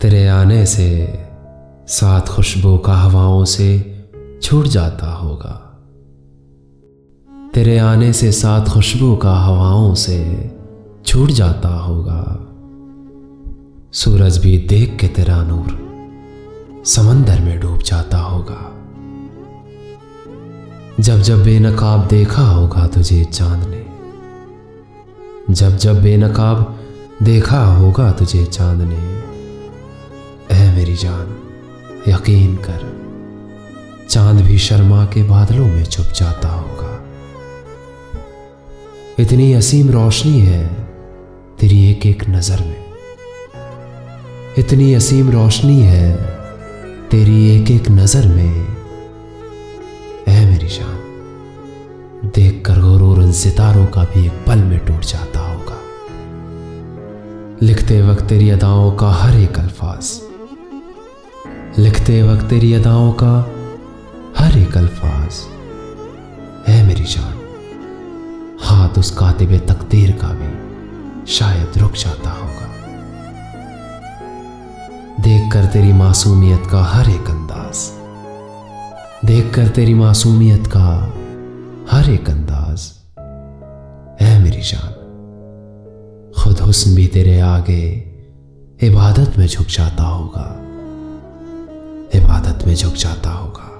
तेरे आने से साथ खुशबू का हवाओं से छूट जाता होगा। तेरे आने से साथ खुशबू का हवाओं से छूट जाता होगा। सूरज भी देख के तेरा नूर समंदर में डूब जाता होगा। जब जब बेनकाब देखा होगा तुझे चाँद ने, जब जब बेनकाब देखा होगा तुझे चाँद ने जान, यकीन कर, चाँद भी शर्मा के बादलों में छुप जाता होगा। इतनी असीम रोशनी है तेरी एक एक नज़र में। इतनी असीम रोशनी है तेरी एक एक नज़र में। ऐ मेरी जान देख कर गुरूर उन सितारों का भी एक पल में टूट जाता होगा। लिखते वक्त तेरी अदाओं का हर एक अल्फाज लिखते वक्त तेरी अदाओं का हर एक अल्फाज। है मेरी जान, हाथ उस कातिब तकदीर का भी शायद रुक जाता होगा। देखकर तेरी मासूमियत का हर एक अंदाज, देखकर तेरी मासूमियत का हर एक अंदाज। है मेरी जान, खुद हुस्न भी तेरे आगे इबादत में झुक जाता होगा। में झुक जाता होगा।